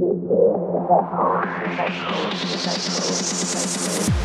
就是不太好，不太好，不太好，不太好。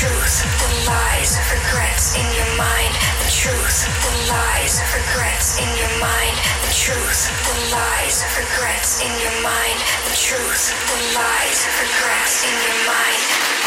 truth, the lies, regrets in your mind. The truth, the lies, regrets in your mind. The truth, the lies, regrets in your mind. The truth, the lies, regrets in your mind.